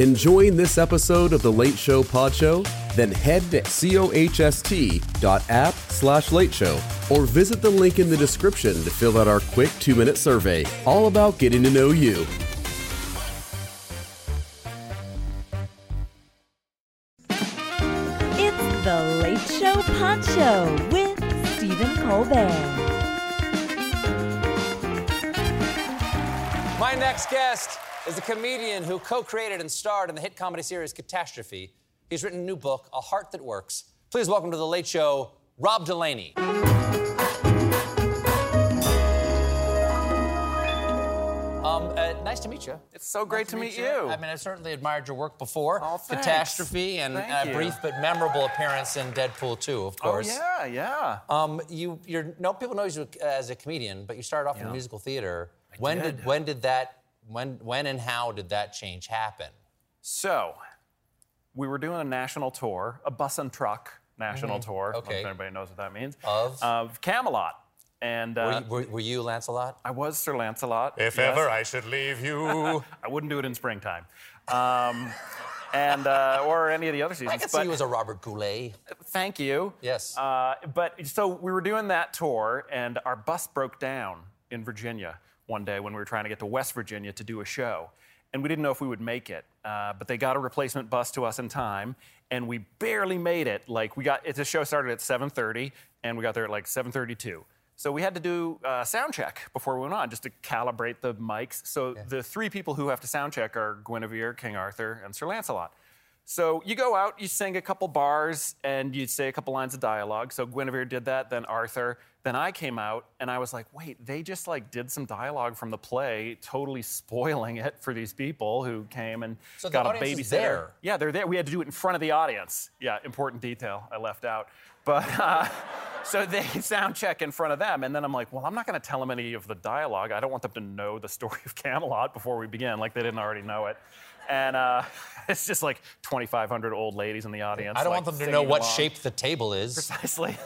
Enjoying this episode of the Late Show Pod Show? Then head to cohst.app slash late show or visit the link in the description to fill out our quick two minute survey, all about getting to know you. It's the Late Show Pod Show with Stephen Colbert. My next guest is a comedian who co created and starred in the hit comedy series Catastrophe. He's written a new book, A Heart That Works. Please welcome to The Late Show, Rob Delaney. Um, uh, nice to meet you. It's so great Nice to meet you. I mean, I've certainly admired your work before. Oh, thanks. Catastrophe and Thank a you. brief but memorable appearance in Deadpool 2, of course. Oh course. yeah, yeah. Um, you, you're no people know you as a comedian, but you started off in musical theater. when did. did. when did that when when and how did that change happen? So, we were doing a national tour, a bus and truck national tour. I don't know Mm-hmm. Okay. If anybody knows what that means. Of? Of Camelot. And Were, uh, you, were, were you Lancelot? I was Sir Lancelot. If yes. ever I should leave you. I wouldn't do it in springtime. Um, and uh, or any of the other seasons. I could but see you as a Robert Goulet. thank you. Yes. Uh, but so we were doing that tour, and our bus broke down in Virginia one day when we were trying to get to West Virginia to do a show. And we didn't know if we would make it. Uh, but they got a replacement bus to us in time, and we barely made it. Like we got, it's a show started at 7:30, and we got there at like 7:32. So we had to do a sound check before we went on, just to calibrate the mics. So the three people who have to sound check are Guinevere, King Arthur, and Sir Lancelot. So you go out, you sing a couple bars, and you say a couple lines of dialogue. So Guinevere did that, then Arthur. Then I came out, and I was like, wait, they just like did some dialogue from the play, totally spoiling it for these people who came and So got a babysitter. there. Yeah, they're there. We had to do it in front of the audience. Yeah, important detail I left out. But uh, so they sound check in front of them, and then I'm like, well, I'm not going to tell them any of the dialogue. I don't want them to know the story of Camelot before we begin, like they didn't already know it. And uh, it's just like 2,500 old ladies in the audience. I don't like, want them to know what along. shape the table is. Precisely.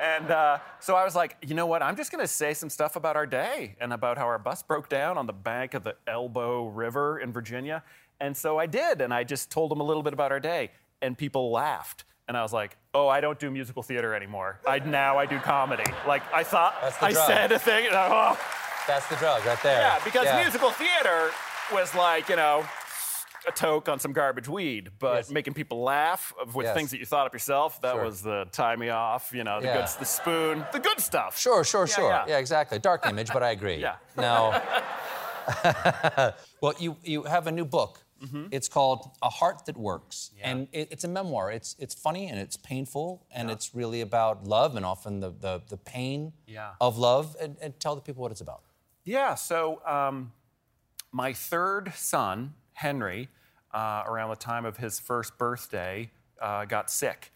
And uh, so I was like, you know what? I'm just going to say some stuff about our day and about how our bus broke down on the bank of the Elbow River in Virginia. And so I did, and I just told them a little bit about our day, and people laughed. And I was like, oh, I don't do musical theater anymore. I, now I do comedy. Like, I thought I said a thing, and I, oh. That's the drug right there. Yeah, because Yeah. musical theater was like, you know, a toke on some garbage weed, but Yes. making people laugh with Yes. things that you thought up yourself, that Sure. was the tie me off, you know, the Yeah. good, the spoon, the good stuff. Sure, sure, Yeah, sure. yeah. exactly. Dark image, but I agree. Yeah. Now, well, you you have a new book. Mm-hmm. It's called A Heart That Works, and it, it's a memoir. It's it's funny and it's painful, and it's really about love and often the the, the pain Yeah. of love. And, and tell the people what it's about. Yeah, so um, my third son, Henry, uh, around the time of his first birthday, uh, got sick.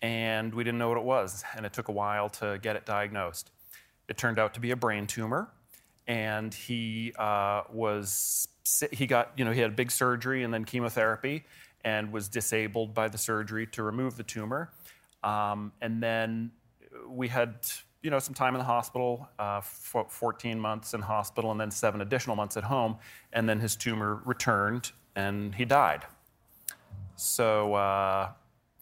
And we didn't know what it was, and it took a while to get it diagnosed. It turned out to be a brain tumor, and he uh, was he got you know he had a big surgery and then chemotherapy, and was disabled by the surgery to remove the tumor. Um, and then we had you know some time in the hospital, uh, for 14 months in hospital, and then seven additional months at home. And then his tumor returned, and he died. So uh,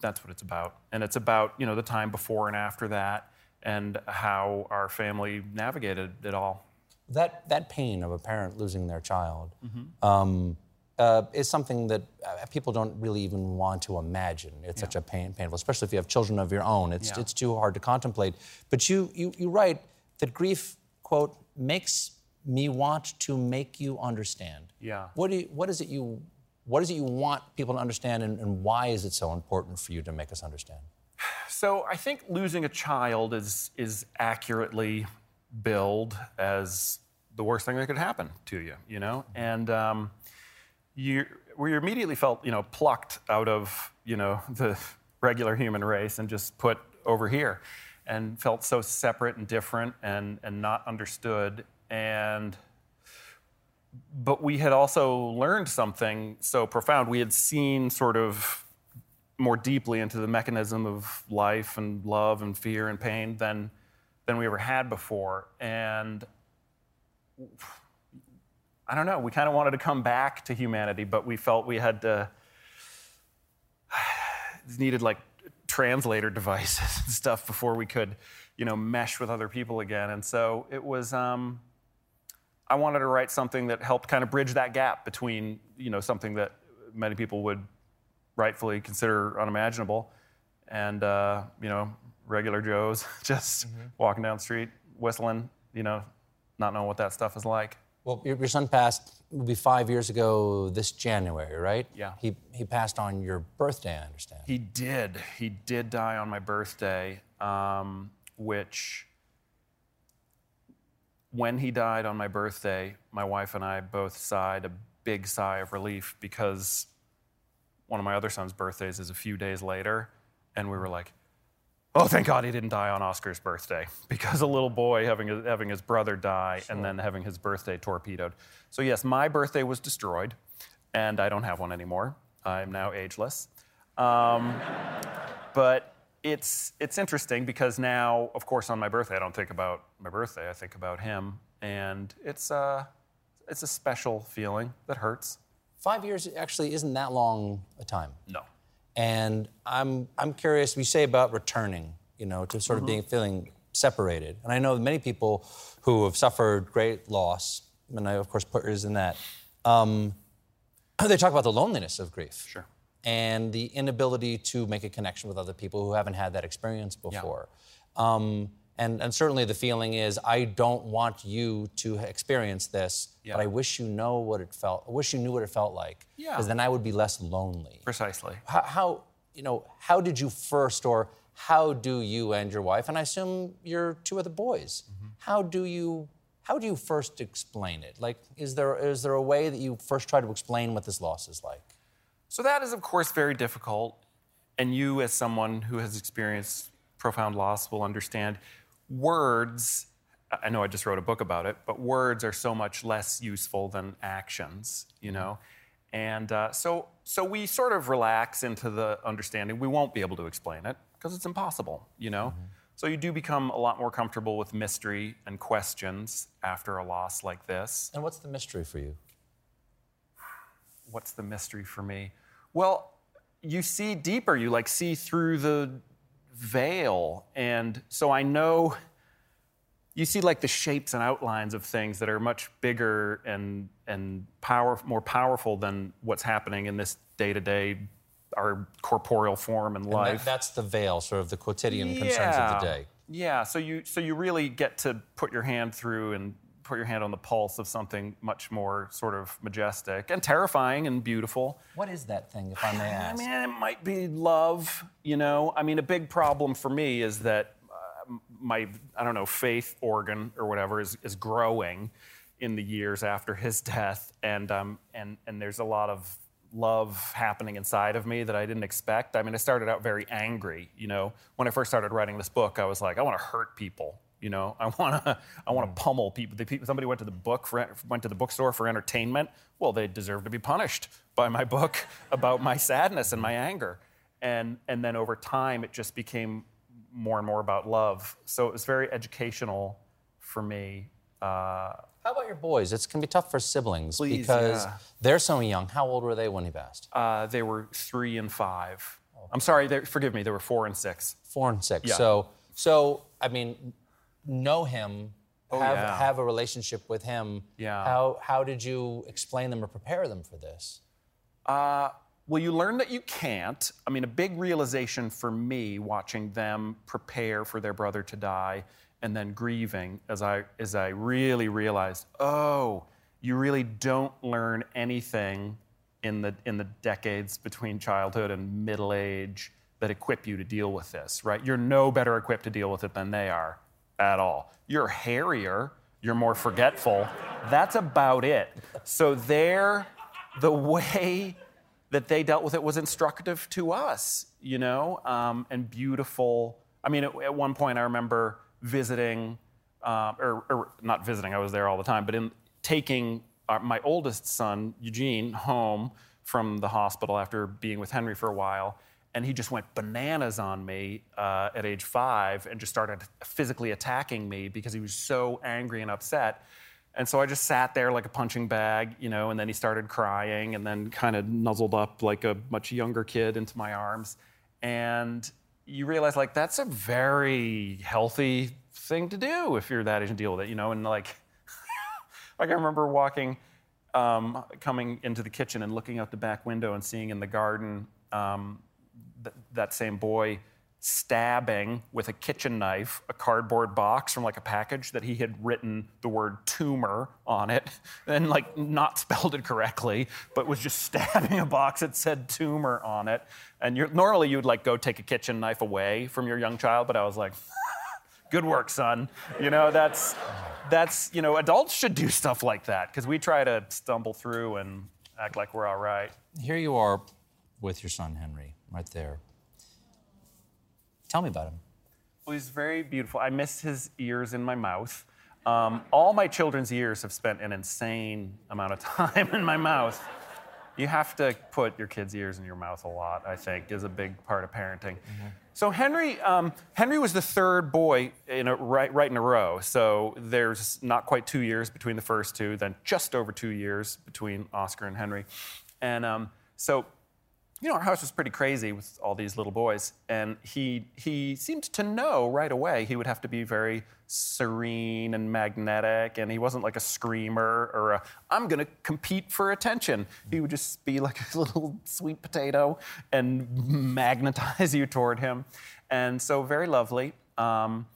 that's what it's about, and it's about you know the time before and after that, and how our family navigated it all. That that pain of a parent losing their child Mm-hmm. um, uh, is something that uh, people don't really even want to imagine. It's such a pain, painful, especially if you have children of your own. It's Yeah. it's too hard to contemplate. But you you you write that grief quote makes me want to make you understand. Yeah. What do you, what is it you what is it you want people to understand, and, and why is it so important for you to make us understand? So I think losing a child is is accurately billed as the worst thing that could happen to you, you know? And um, you, we immediately felt, you know, plucked out of, you know, the regular human race and just put over here and felt so separate and different and, and not understood. And but we had also learned something so profound. We had seen sort of more deeply into the mechanism of life and love and fear and pain than than we ever had before. And I don't know, we kind of wanted to come back to humanity, but we felt we had to needed like translator devices and stuff before we could, you know, mesh with other people again. And so it was um, I wanted to write something that helped kind of bridge that gap between, you know, something that many people would rightfully consider unimaginable and, uh, you know, regular Joes just mm-hmm. walking down the street, whistling, you know, not knowing what that stuff is like. Well, your, son passed, will be five years ago this January, right? Yeah. He, he passed on your birthday, I understand. He did. He did die on my birthday, um, which when he died on my birthday, my wife and I both sighed a big sigh of relief because one of my other son's birthdays is a few days later. And we were like, oh, thank God he didn't die on Oscar's birthday because a little boy having, a, having his brother die sure. and then having his birthday torpedoed. So, yes, my birthday was destroyed, and I don't have one anymore. I'm now ageless. Um, but it's it's interesting because now, of course, on my birthday, I don't think about my birthday. I think about him, and it's uh, it's a special feeling that hurts. Five years actually isn't that long a time. No. And I'm I'm curious. You say about returning, you know, to sort of mm-hmm. being feeling separated. And I know many people who have suffered great loss, and I of course put yours in that. Um, they talk about the loneliness of grief. Sure and the inability to make a connection with other people who haven't had that experience before. Yeah. Um, and, and, certainly the feeling is, I don't want you to experience this, yeah. but I wish you know what it felt. I wish you knew what it felt like, because then I would be less lonely. Precisely. How, how, you know, how did you first, or how do you and your wife, and I assume your two other boys, mm-hmm. how do you how do you first explain it? Like, is there is there a way that you first try to explain what this loss is like? So that is, of course, very difficult. And you, as someone who has experienced profound loss, will understand words. I know I just wrote a book about it, but words are so much less useful than actions, you know? And uh, so, so we sort of relax into the understanding we won't be able to explain it because it's impossible, you know? Mm-hmm. So you do become a lot more comfortable with mystery and questions after a loss like this. And what's the mystery for you? What's the mystery for me? Well, you see deeper, you like see through the veil. And so I know you see like the shapes and outlines of things that are much bigger and and power more powerful than what's happening in this day-to-day our corporeal form and life. And that, that's the veil, sort of the quotidian yeah. concerns of the day. Yeah, so you so you really get to put your hand through and put your hand on the pulse of something much more sort of majestic and terrifying and beautiful. What is that thing, if I may ask? I mean, it might be love, you know? I mean, a big problem for me is that uh, my, I don't know, faith organ or whatever is, is growing in the years after his death. And, um, and, and there's a lot of love happening inside of me that I didn't expect. I mean, I started out very angry. You know, when I first started writing this book, I was like, I want to hurt people. You know, I want to I want to mm. pummel people. people. Somebody went to the book for, went to the bookstore for entertainment. Well, they deserve to be punished by my book about my sadness and my anger. And and then over time, it just became more and more about love. So it was very educational for me. Uh, How about your boys? It's gonna be tough for siblings please, because yeah. they're so young. How old were they when he passed? Uh, they were three and five. I'm sorry. Forgive me. They were four and six. Four and six. Yeah. So so I mean, know him, oh, have, yeah. have a relationship with him. Yeah. How, how did you explain them or prepare them for this? Uh, well, you learn that you can't. I mean, a big realization for me watching them prepare for their brother to die and then grieving as I, as I really realized, oh, you really don't learn anything in the, in the decades between childhood and middle age that equip you to deal with this, right? You're no better equipped to deal with it than they are at all. You're hairier you're more forgetful. That's about it. So there, the way that they dealt with it was instructive to us, you know, um, and beautiful. I mean, at, at, one point I remember visiting, uh, or, or, not visiting, I was there all the time, but in taking our, my oldest son, Eugene, home from the hospital after being with Henry for a while. And he just went bananas on me uh, at age five and just started physically attacking me because he was so angry and upset. And so I just sat there like a punching bag, you know, and then he started crying and then kind of nuzzled up like a much younger kid into my arms. And you realize like that's a very healthy thing to do if you're that age and deal with it, you know, and like like I remember walking um, coming into the kitchen and looking out the back window and seeing in the garden um, th- that same boy stabbing with a kitchen knife a cardboard box from like a package that he had written the word tumor on it and like not spelled it correctly but was just stabbing a box that said tumor on it. And normally you'd like go take a kitchen knife away from your young child but i was like good work son. You know that's that's you know adults should do stuff like that because we try to stumble through and act like we're all right. Here you are with your son henry right there Tell me about him. Well, he's very beautiful. I miss his ears in my mouth. Um, all my children's ears have spent an insane amount of time in my mouth. You have to put your kids' ears in your mouth a lot, I think, is a big part of parenting. Mm-hmm. So Henry, um, Henry was the third boy in a, right, right in a row. So there's not quite two years between the first two, then just over two years between Oscar and Henry. And um, so you know, our house was pretty crazy with all these little boys. And he, he seemed to know right away he would have to be very serene and magnetic. And he wasn't like a screamer or a, I'm going to compete for attention. He would just be like a little sweet potato and magnetize you toward him. And so, very lovely. Um,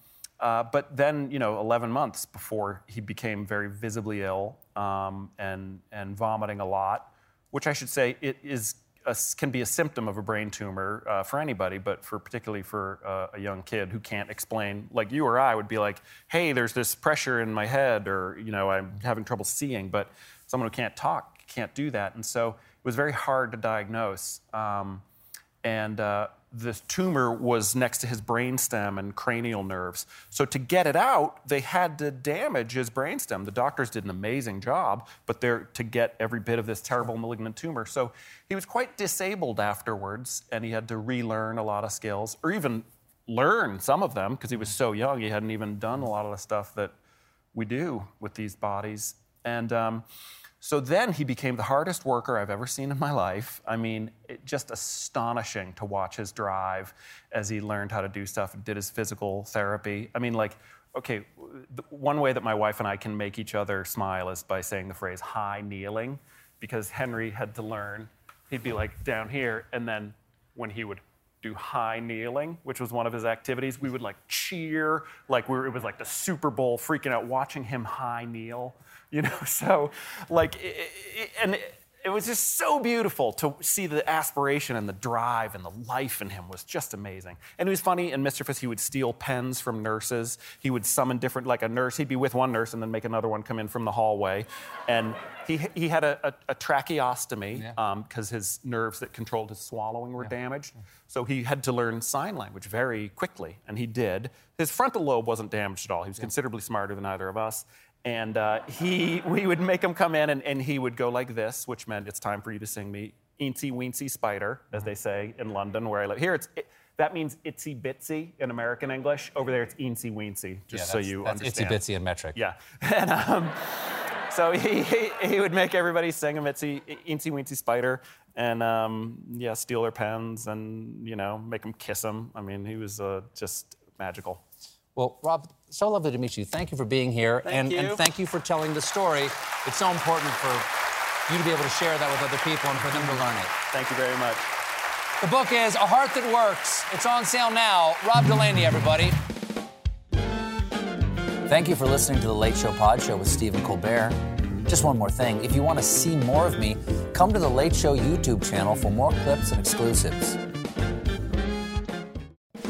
uh, but then, you know, 11 months before he became very visibly ill um, and, and vomiting a lot, which I should say it is a, can be a symptom of a brain tumor uh, for anybody, but for particularly for uh, a young kid who can't explain, like you or I would be like, "Hey, there's this pressure in my head," or you know, I'm having trouble seeing. But someone who can't talk can't do that, and so it was very hard to diagnose. Um, and uh, the tumor was next to his brainstem and cranial nerves. So to get it out, they had to damage his brainstem. The doctors did an amazing job, but they're to get every bit of this terrible malignant tumor. So he was quite disabled afterwards, and he had to relearn a lot of skills, or even learn some of them because he was so young. He hadn't even done a lot of the stuff that we do with these bodies. And um, so then he became the hardest worker I've ever seen in my life. I mean, it, just astonishing to watch his drive as he learned how to do stuff and did his physical therapy. I mean, like, okay, one way that my wife and I can make each other smile is by saying the phrase high kneeling, because Henry had to learn. He'd be like down here, and then when he would do high kneeling, which was one of his activities, we would like cheer, like we were, it was like the Super Bowl, freaking out watching him high kneel you know so like and it was just so beautiful to see the aspiration and the drive and the life in him was just amazing. And he was funny and mischievous. He would steal pens from nurses. He would summon different, like a nurse, he'd be with one nurse and then make another one come in from the hallway. And he, he had a, a, a tracheostomy because yeah. um, his nerves that controlled his swallowing were yeah. damaged. So he had to learn sign language very quickly, and he did. His frontal lobe wasn't damaged at all. He was yeah. considerably smarter than either of us. And uh, he, we would make him come in, and, and he would go like this, which meant it's time for you to sing me "Eensy Weensy Spider," as they say in London, where I live. Here, it's it, that means itsy bitsy in American English. Over there, it's eensy weensy, just yeah, so you that's understand. Itsy bitsy in metric. Yeah. And, um, so he, he, he, would make everybody sing a itsy, eensy weensy spider and um, yeah, steal their pens and you know make them kiss him. I mean, he was uh, just magical. Well, Rob, so lovely to meet you. Thank you for being here. Thank and, you. and thank you for telling the story. It's so important for you to be able to share that with other people and for them to mm-hmm. learn it. Thank you very much. The book is A Heart That Works. It's on sale now. Rob Delaney, everybody. Thank you for listening to the Late Show Pod Show with Stephen Colbert. Just one more thing. If you want to see more of me, come to the Late Show YouTube channel for more clips and exclusives.